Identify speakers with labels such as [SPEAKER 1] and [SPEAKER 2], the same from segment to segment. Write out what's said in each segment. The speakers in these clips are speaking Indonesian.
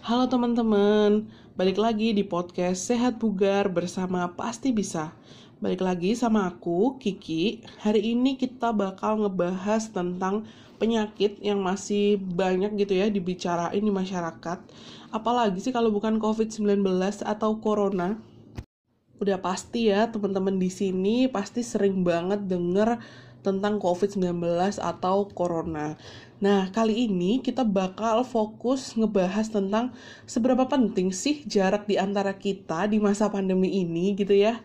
[SPEAKER 1] Halo teman-teman, balik lagi di podcast Sehat Bugar bersama Pasti Bisa. Balik lagi sama aku, Kiki. Hari ini kita bakal ngebahas tentang penyakit yang masih banyak gitu ya dibicarain di masyarakat. Apalagi sih kalau bukan COVID-19 atau Corona. Udah pasti ya teman-teman di sini pasti sering banget denger tentang COVID-19 atau Corona. Nah, kali ini kita bakal fokus ngebahas tentang seberapa penting sih jarak di antara kita di masa pandemi ini gitu ya.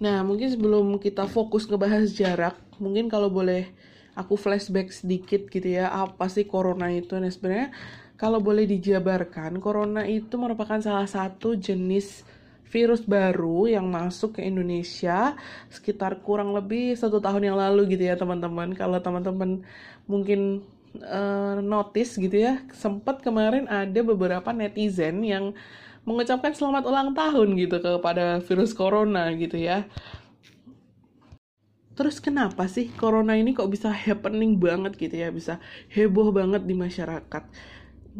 [SPEAKER 1] Nah, mungkin sebelum kita fokus ngebahas jarak, mungkin kalau boleh aku flashback sedikit gitu ya, apa sih corona itu? Nah, sebenarnya kalau boleh dijabarkan, corona itu merupakan salah satu jenis virus baru yang masuk ke Indonesia sekitar kurang lebih satu tahun yang lalu gitu ya teman-teman. Kalau teman-teman mungkin uh, notice gitu ya, sempat kemarin ada beberapa netizen yang mengucapkan selamat ulang tahun gitu kepada virus corona gitu ya. Terus kenapa sih corona ini kok bisa happening banget gitu ya, bisa heboh banget di masyarakat?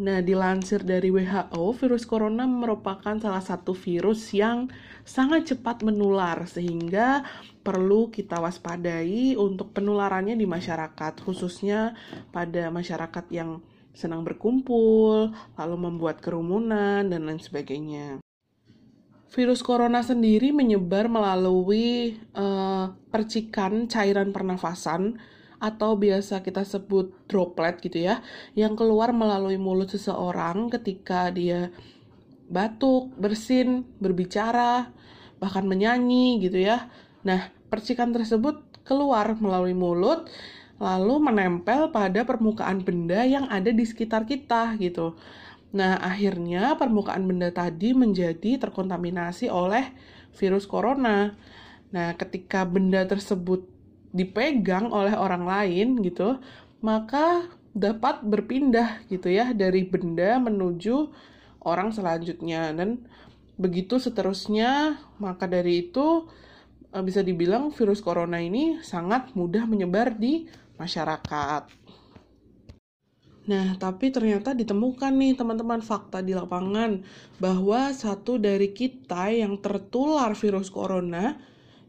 [SPEAKER 1] Nah, dilansir dari WHO, virus corona merupakan salah satu virus yang sangat cepat menular sehingga perlu kita waspadai untuk penularannya di masyarakat, khususnya pada masyarakat yang senang berkumpul, lalu membuat kerumunan dan lain sebagainya. Virus corona sendiri menyebar melalui uh, percikan cairan pernafasan atau biasa kita sebut droplet gitu ya, yang keluar melalui mulut seseorang ketika dia batuk, bersin, berbicara, bahkan menyanyi gitu ya. Nah, percikan tersebut keluar melalui mulut lalu menempel pada permukaan benda yang ada di sekitar kita gitu. Nah, akhirnya permukaan benda tadi menjadi terkontaminasi oleh virus corona. Nah, ketika benda tersebut dipegang oleh orang lain gitu, maka dapat berpindah gitu ya dari benda menuju orang selanjutnya dan begitu seterusnya maka dari itu eh, bisa dibilang virus corona ini sangat mudah menyebar di masyarakat. Nah, tapi ternyata ditemukan nih teman-teman fakta di lapangan bahwa satu dari kita yang tertular virus corona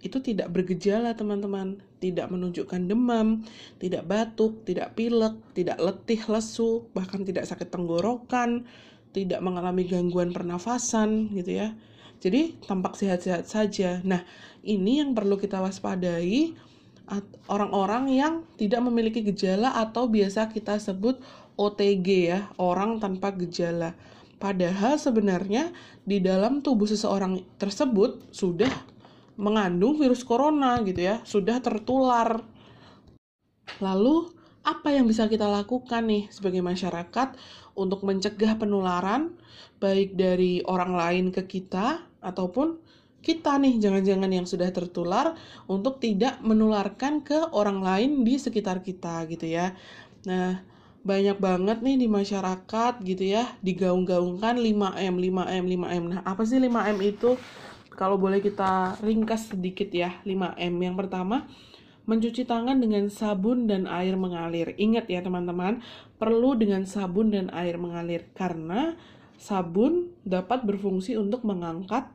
[SPEAKER 1] itu tidak bergejala teman-teman, tidak menunjukkan demam, tidak batuk, tidak pilek, tidak letih lesu, bahkan tidak sakit tenggorokan, tidak mengalami gangguan pernafasan gitu ya. Jadi tampak sehat-sehat saja. Nah, ini yang perlu kita waspadai orang-orang yang tidak memiliki gejala atau biasa kita sebut OTG ya, orang tanpa gejala. Padahal sebenarnya di dalam tubuh seseorang tersebut sudah mengandung virus corona gitu ya, sudah tertular. Lalu apa yang bisa kita lakukan nih sebagai masyarakat untuk mencegah penularan baik dari orang lain ke kita ataupun kita nih jangan-jangan yang sudah tertular untuk tidak menularkan ke orang lain di sekitar kita gitu ya. Nah, banyak banget nih di masyarakat gitu ya digaung-gaungkan 5M, 5M, 5M. Nah, apa sih 5M itu? Kalau boleh kita ringkas sedikit ya 5M. Yang pertama, mencuci tangan dengan sabun dan air mengalir. Ingat ya teman-teman, perlu dengan sabun dan air mengalir karena sabun dapat berfungsi untuk mengangkat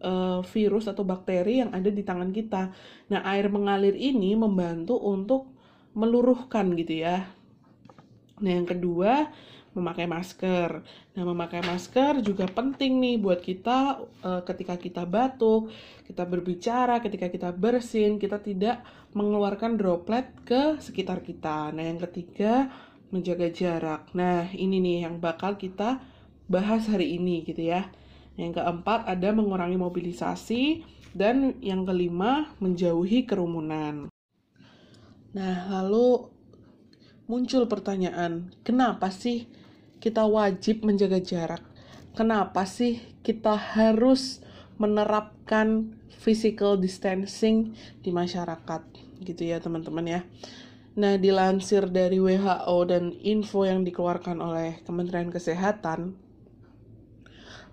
[SPEAKER 1] uh, virus atau bakteri yang ada di tangan kita. Nah, air mengalir ini membantu untuk meluruhkan gitu ya. Nah, yang kedua, memakai masker. Nah, memakai masker juga penting nih buat kita uh, ketika kita batuk, kita berbicara, ketika kita bersin, kita tidak mengeluarkan droplet ke sekitar kita. Nah, yang ketiga, menjaga jarak. Nah, ini nih yang bakal kita bahas hari ini gitu ya. Yang keempat ada mengurangi mobilisasi dan yang kelima menjauhi kerumunan. Nah, lalu muncul pertanyaan, kenapa sih kita wajib menjaga jarak. Kenapa sih kita harus menerapkan physical distancing di masyarakat gitu ya teman-teman ya. Nah, dilansir dari WHO dan info yang dikeluarkan oleh Kementerian Kesehatan,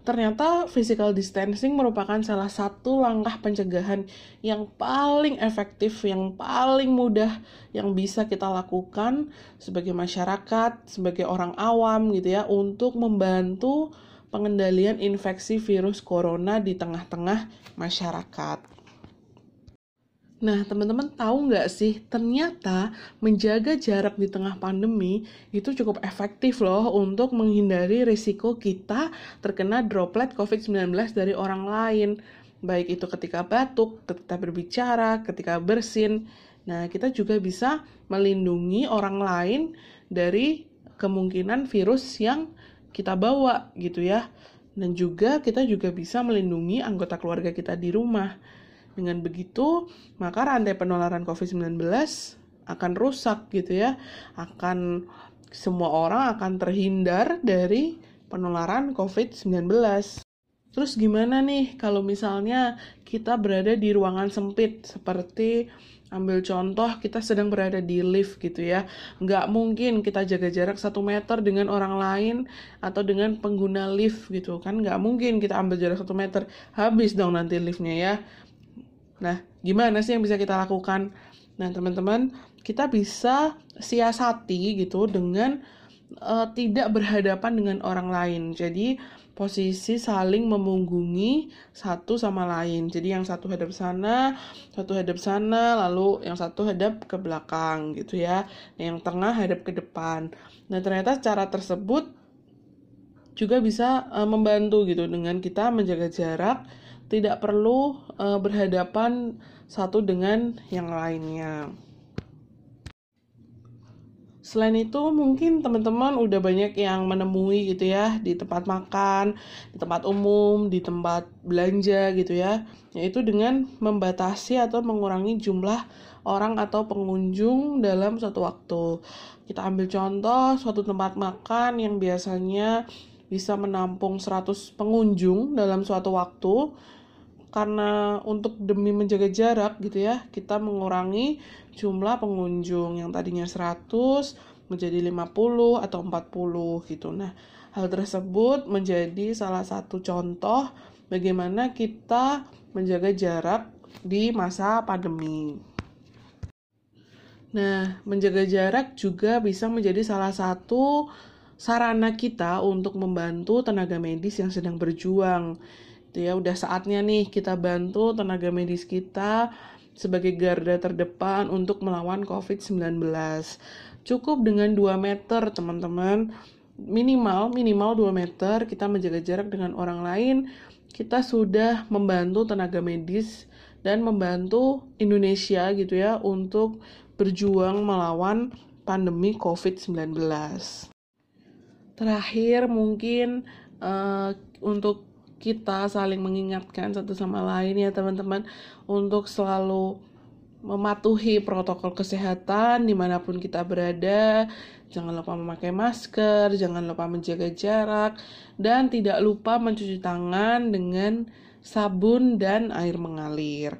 [SPEAKER 1] ternyata physical distancing merupakan salah satu langkah pencegahan yang paling efektif, yang paling mudah yang bisa kita lakukan sebagai masyarakat, sebagai orang awam gitu ya untuk membantu pengendalian infeksi virus corona di tengah-tengah masyarakat. Nah, teman-teman tahu nggak sih, ternyata menjaga jarak di tengah pandemi itu cukup efektif loh untuk menghindari risiko kita terkena droplet COVID-19 dari orang lain. Baik itu ketika batuk, ketika berbicara, ketika bersin. Nah, kita juga bisa melindungi orang lain dari kemungkinan virus yang kita bawa gitu ya. Dan juga kita juga bisa melindungi anggota keluarga kita di rumah. Dengan begitu, maka rantai penularan COVID-19 akan rusak gitu ya. Akan semua orang akan terhindar dari penularan COVID-19. Terus gimana nih kalau misalnya kita berada di ruangan sempit? Seperti ambil contoh kita sedang berada di lift gitu ya. Nggak mungkin kita jaga jarak satu meter dengan orang lain atau dengan pengguna lift gitu kan. Nggak mungkin kita ambil jarak satu meter. Habis dong nanti liftnya ya Nah, gimana sih yang bisa kita lakukan? Nah, teman-teman, kita bisa siasati gitu dengan uh, tidak berhadapan dengan orang lain. Jadi, posisi saling memunggungi satu sama lain. Jadi, yang satu hadap sana, satu hadap sana, lalu yang satu hadap ke belakang gitu ya. Yang tengah hadap ke depan. Nah, ternyata cara tersebut juga bisa uh, membantu gitu dengan kita menjaga jarak tidak perlu uh, berhadapan satu dengan yang lainnya. Selain itu mungkin teman-teman udah banyak yang menemui gitu ya di tempat makan, di tempat umum, di tempat belanja gitu ya. Yaitu dengan membatasi atau mengurangi jumlah orang atau pengunjung dalam suatu waktu. Kita ambil contoh suatu tempat makan yang biasanya bisa menampung 100 pengunjung dalam suatu waktu karena untuk demi menjaga jarak gitu ya, kita mengurangi jumlah pengunjung yang tadinya 100 menjadi 50 atau 40 gitu. Nah, hal tersebut menjadi salah satu contoh bagaimana kita menjaga jarak di masa pandemi. Nah, menjaga jarak juga bisa menjadi salah satu sarana kita untuk membantu tenaga medis yang sedang berjuang. Gitu ya udah saatnya nih kita bantu tenaga medis kita sebagai garda terdepan untuk melawan COVID-19 cukup dengan 2 meter teman-teman. Minimal minimal 2 meter kita menjaga jarak dengan orang lain. Kita sudah membantu tenaga medis dan membantu Indonesia gitu ya untuk berjuang melawan pandemi COVID-19. Terakhir mungkin uh, untuk kita saling mengingatkan satu sama lain ya teman-teman untuk selalu mematuhi protokol kesehatan di mana pun kita berada. Jangan lupa memakai masker jangan lupa menjaga jarak dan tidak lupa mencuci tangan dengan sabun dan air mengalir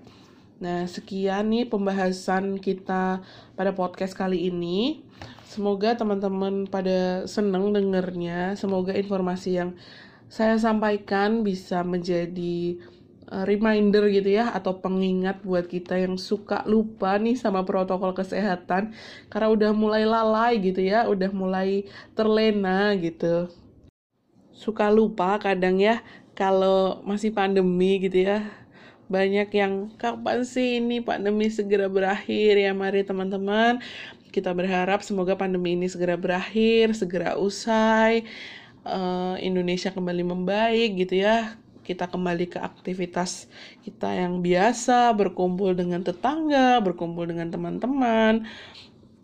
[SPEAKER 1] nah sekian nih pembahasan kita pada podcast kali ini semoga teman-teman pada seneng dengernya semoga informasi yang saya sampaikan bisa menjadi uh, reminder gitu ya atau pengingat buat kita yang suka lupa nih sama protokol kesehatan karena udah mulai lalai gitu ya, udah mulai terlena gitu. Suka lupa kadang ya kalau masih pandemi gitu ya. Banyak yang kapan sih ini pandemi segera berakhir? Ya mari teman-teman kita berharap semoga pandemi ini segera berakhir, segera usai uh, Indonesia kembali membaik gitu ya. Kita kembali ke aktivitas kita yang biasa berkumpul dengan tetangga berkumpul dengan teman-teman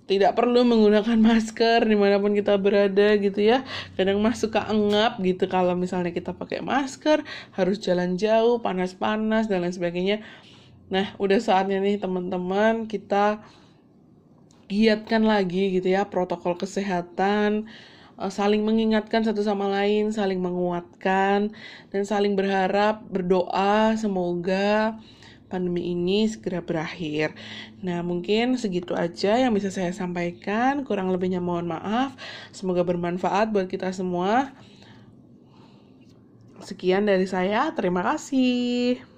[SPEAKER 1] tidak perlu menggunakan masker di mana pun kita berada gitu ya. Kadang masuk ke engap gitu kalau misalnya kita pakai masker harus jalan jauh panas-panas dan lain sebagainya. Nah udah saatnya nih teman-teman kita giatkan lagi gitu ya protokol kesehatan Eh, saling mengingatkan satu sama lain, saling menguatkan, dan saling berharap, berdoa semoga pandemi ini segera berakhir. Nah, mungkin segitu aja yang bisa saya sampaikan. Kurang lebihnya mohon maaf. Semoga bermanfaat buat kita semua. Sekian dari saya, terima kasih.